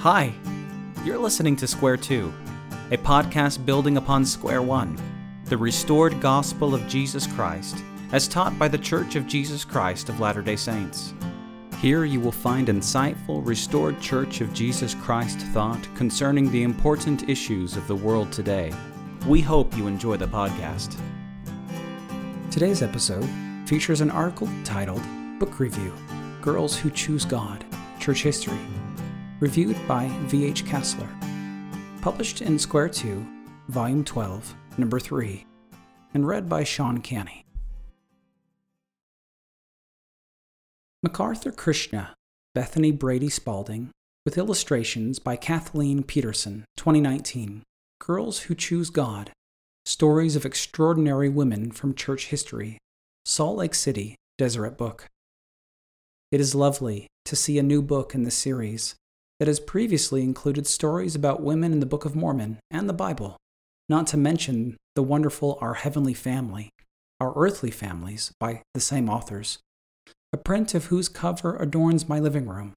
Hi, you're listening to Square 2, a podcast building upon Square 1, the restored gospel of Jesus Christ, as taught by the Church of Jesus Christ of Latter day Saints. Here you will find insightful, restored Church of Jesus Christ thought concerning the important issues of the world today. We hope you enjoy the podcast. Today's episode features an article titled Book Review Girls Who Choose God Church History reviewed by V.H. Cassler, published in Square 2, Volume 12, Number 3, and read by Sean Canny. McArthur Krishna, Bethany Brady Spalding, with illustrations by Kathleen Peterson, 2019. Girls Who Choose God Stories of Extraordinary Women from Church History, Salt Lake City, Deseret Book. It is lovely to see a new book in the series that has previously included stories about women in the Book of Mormon and the Bible, not to mention the wonderful Our Heavenly Family, Our Earthly Families by the same authors, a print of whose cover adorns my living room.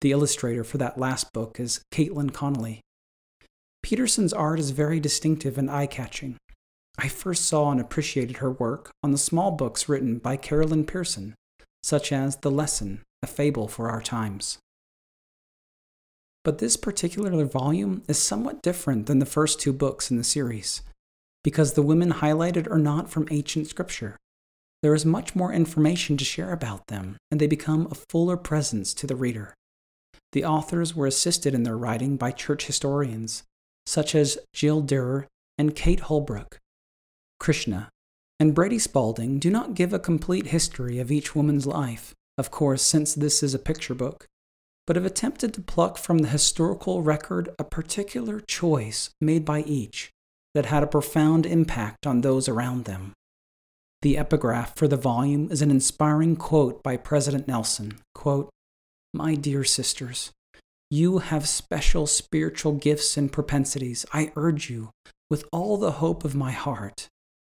The illustrator for that last book is Caitlin Connolly. Peterson's art is very distinctive and eye catching. I first saw and appreciated her work on the small books written by Carol Lynn Pearson, such as The Lesson, a Fable for Our Times. But this particular volume is somewhat different than the first two books in the series, because the women highlighted are not from ancient scripture. There is much more information to share about them, and they become a fuller presence to the reader. The authors were assisted in their writing by church historians, such as Jill Derr and Kate Holbrook. Krishna and Brady Spalding do not give a complete history of each woman's life, of course, since this is a picture book, but have attempted to pluck from the historical record a particular choice made by each that had a profound impact on those around them. The epigraph for the volume is an inspiring quote by President Nelson quote, My dear sisters, you have special spiritual gifts and propensities. I urge you, with all the hope of my heart,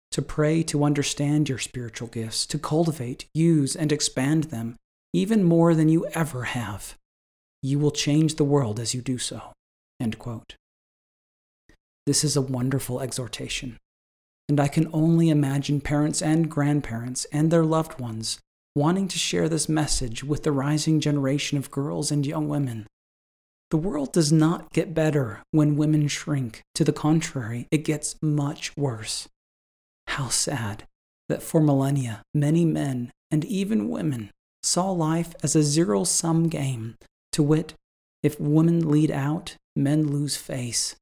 to pray to understand your spiritual gifts, to cultivate, use, and expand them even more than you ever have. You will change the world as you do so. This is a wonderful exhortation, and I can only imagine parents and grandparents and their loved ones wanting to share this message with the rising generation of girls and young women. The world does not get better when women shrink. To the contrary, it gets much worse. How sad that for millennia, many men and even women saw life as a zero sum game to wit, if women lead out, men lose face.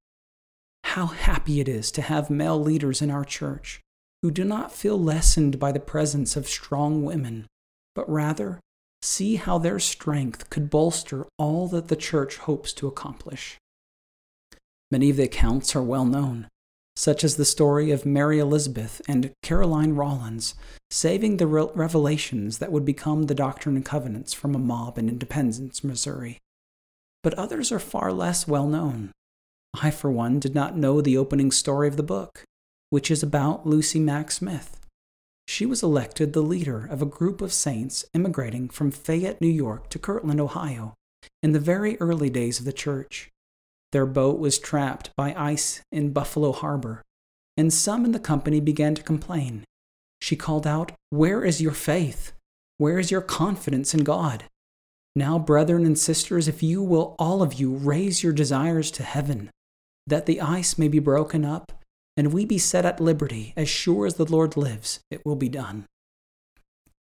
How happy it is to have male leaders in our church who do not feel lessened by the presence of strong women, but rather see how their strength could bolster all that the church hopes to accomplish. Many of the accounts are well known, such as the story of Mary Elizabeth and Caroline Rollins saving the revelations that would become the Doctrine and Covenants from a mob in Independence, Missouri. But others are far less well known. I, for one, did not know the opening story of the book, which is about Lucy Mack Smith. She was elected the leader of a group of saints immigrating from Fayette, New York to Kirtland, Ohio, in the very early days of the church. Their boat was trapped by ice in Buffalo Harbor, and some in the company began to complain she called out, Where is your faith? Where is your confidence in God? Now, brethren and sisters, if you will all of you raise your desires to heaven, that the ice may be broken up, and we be set at liberty, as sure as the Lord lives, it will be done.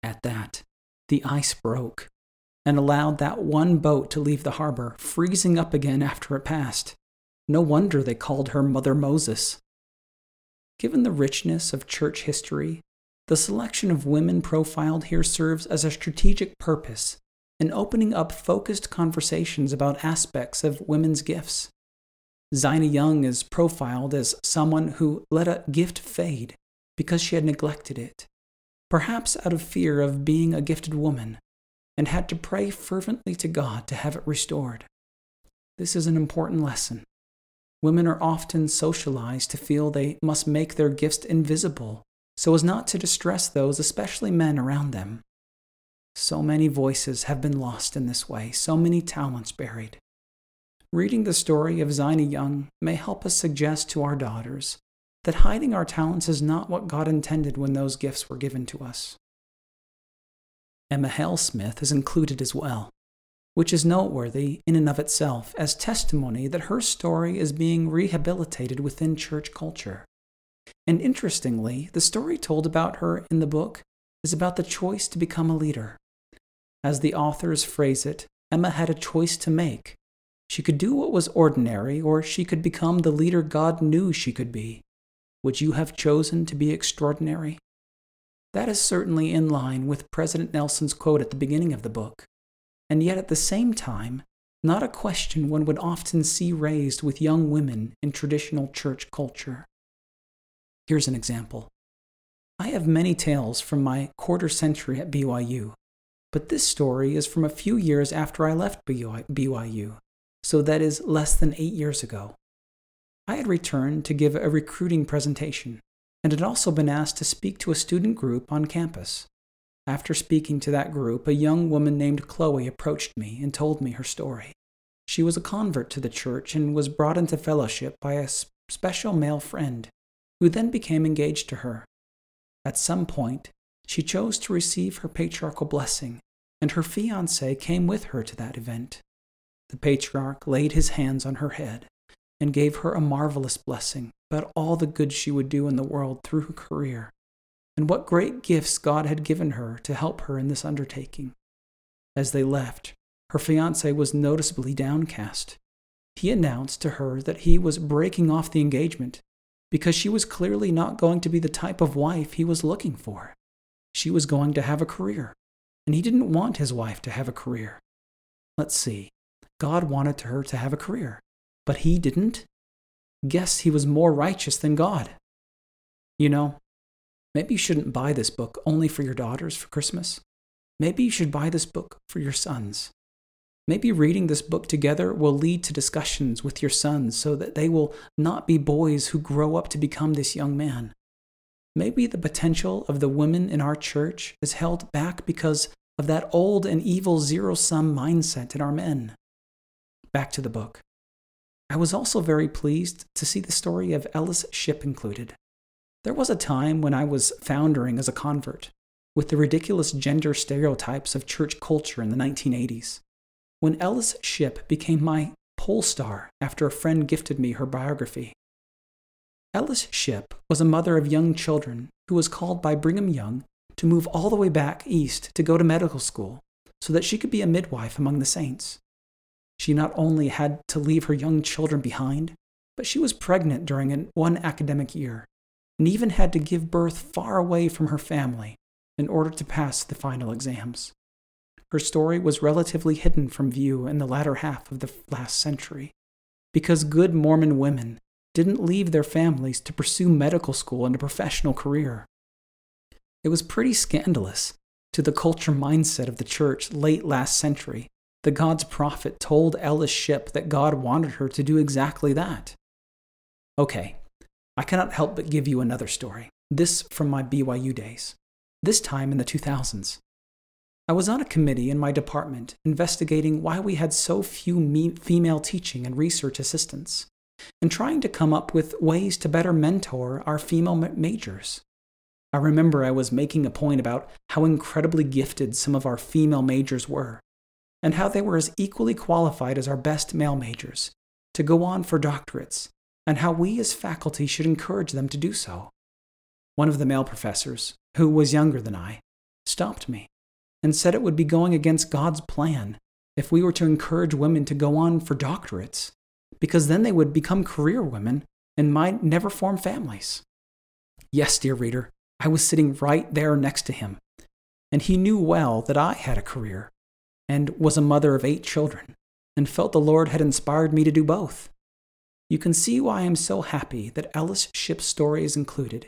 At that, the ice broke and allowed that one boat to leave the harbor, freezing up again after it passed. No wonder they called her Mother Moses. Given the richness of church history the selection of women profiled here serves as a strategic purpose in opening up focused conversations about aspects of women's gifts. Zina Young is profiled as someone who let a gift fade because she had neglected it, perhaps out of fear of being a gifted woman, and had to pray fervently to God to have it restored. This is an important lesson. Women are often socialized to feel they must make their gifts invisible so as not to distress those, especially men, around them. So many voices have been lost in this way, so many talents buried. reading the story of Zina Young may help us suggest to our daughters that hiding our talents is not what God intended when those gifts were given to us. Emma Hale Smith is included as well, which is noteworthy in and of itself as testimony that her story is being rehabilitated within church culture. And interestingly, the story told about her in the book is about the choice to become a leader. As the authors phrase it, Emma had a choice to make. She could do what was ordinary, or she could become the leader God knew she could be. Would you have chosen to be extraordinary? That is certainly in line with President Nelson's quote at the beginning of the book, and yet at the same time, not a question one would often see raised with young women in traditional church culture. Here's an example. I have many tales from my quarter century at BYU, but this story is from a few years after I left BYU, so that is less than eight years ago. I had returned to give a recruiting presentation and had also been asked to speak to a student group on campus. After speaking to that group, a young woman named Chloe approached me and told me her story. She was a convert to the church and was brought into fellowship by a special male friend, who then became engaged to her. At some point, she chose to receive her patriarchal blessing, and her fiance came with her to that event. The patriarch laid his hands on her head and gave her a marvelous blessing about all the good she would do in the world through her career, and what great gifts God had given her to help her in this undertaking. As they left, her fiance was noticeably downcast. He announced to her that he was breaking off the engagement because she was clearly not going to be the type of wife he was looking for. She was going to have a career, and he didn't want his wife to have a career. Let's see. God wanted her to have a career but he didn't, guess he was more righteous than God. You know, maybe you shouldn't buy this book only for your daughters for Christmas. Maybe you should buy this book for your sons. Maybe reading this book together will lead to discussions with your sons so that they will not be boys who grow up to become this young man. Maybe the potential of the women in our church is held back because of that old and evil zero sum mindset in our men. Back to the book. I was also very pleased to see the story of Ellis Shipp included. There was a time when I was foundering as a convert, with the ridiculous gender stereotypes of church culture in the 1980s, when Ellis Shipp became my pole star after a friend gifted me her biography. Ellis Shipp was a mother of young children who was called by Brigham Young to move all the way back east to go to medical school so that she could be a midwife among the saints. She not only had to leave her young children behind, but she was pregnant during an, one academic year and even had to give birth far away from her family in order to pass the final exams. Her story was relatively hidden from view in the latter half of the last century because good Mormon women didn't leave their families to pursue medical school and a professional career. It was pretty scandalous to the culture mindset of the church late last century the God's prophet told Ellis Shipp that God wanted her to do exactly that. Okay, I cannot help but give you another story, this from my BYU days, this time in the 2000s. I was on a committee in my department investigating why we had so few me- female teaching and research assistants, and trying to come up with ways to better mentor our female ma- majors. I remember I was making a point about how incredibly gifted some of our female majors were, and how they were as equally qualified as our best male majors to go on for doctorates, and how we as faculty should encourage them to do so. One of the male professors, who was younger than I, stopped me and said it would be going against God's plan if we were to encourage women to go on for doctorates, because then they would become career women and might never form families. Yes, dear reader, I was sitting right there next to him, and he knew well that I had a career and was a mother of eight children, and felt the Lord had inspired me to do both. You can see why I am so happy that Ellis Shipp's story is included.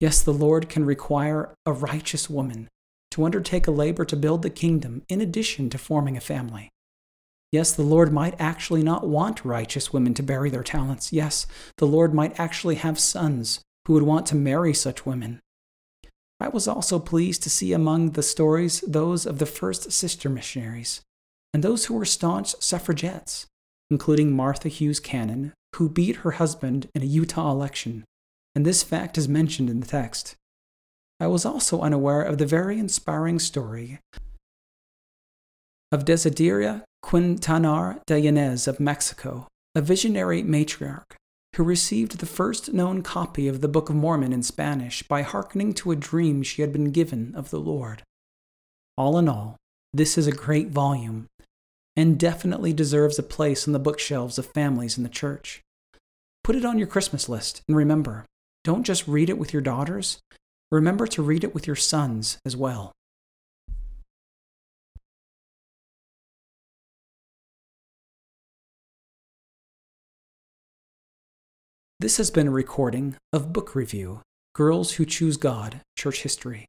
Yes, the Lord can require a righteous woman to undertake a labor to build the kingdom in addition to forming a family. Yes, the Lord might actually not want righteous women to bury their talents. Yes, the Lord might actually have sons who would want to marry such women. I was also pleased to see among the stories those of the first sister missionaries and those who were staunch suffragettes, including Martha Hughes Cannon, who beat her husband in a Utah election, and this fact is mentioned in the text. I was also unaware of the very inspiring story of Desideria Quintanar de Yanez of Mexico, a visionary matriarch who received the first known copy of the Book of Mormon in Spanish by hearkening to a dream she had been given of the Lord. All in all, this is a great volume and definitely deserves a place on the bookshelves of families in the church. Put it on your Christmas list and remember don't just read it with your daughters, remember to read it with your sons as well. This has been a recording of Book Review Girls Who Choose God Church History,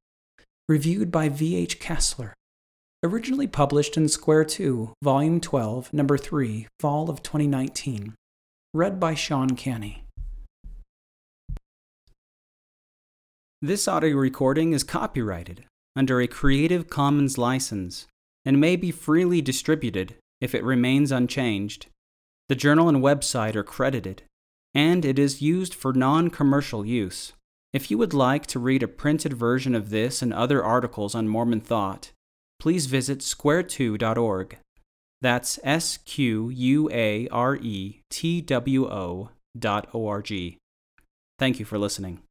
reviewed by V.H. Cassler. Originally published in Square 2, Volume 12, Number 3, Fall of 2019. Read by Sean Canny. This audio recording is copyrighted under a Creative Commons license and may be freely distributed if it remains unchanged. The journal and website are credited and it is used for non commercial use. If you would like to read a printed version of this and other articles on Mormon thought, please visit square2.org. That's S Q U A R E T W O dot O R G. Thank you for listening.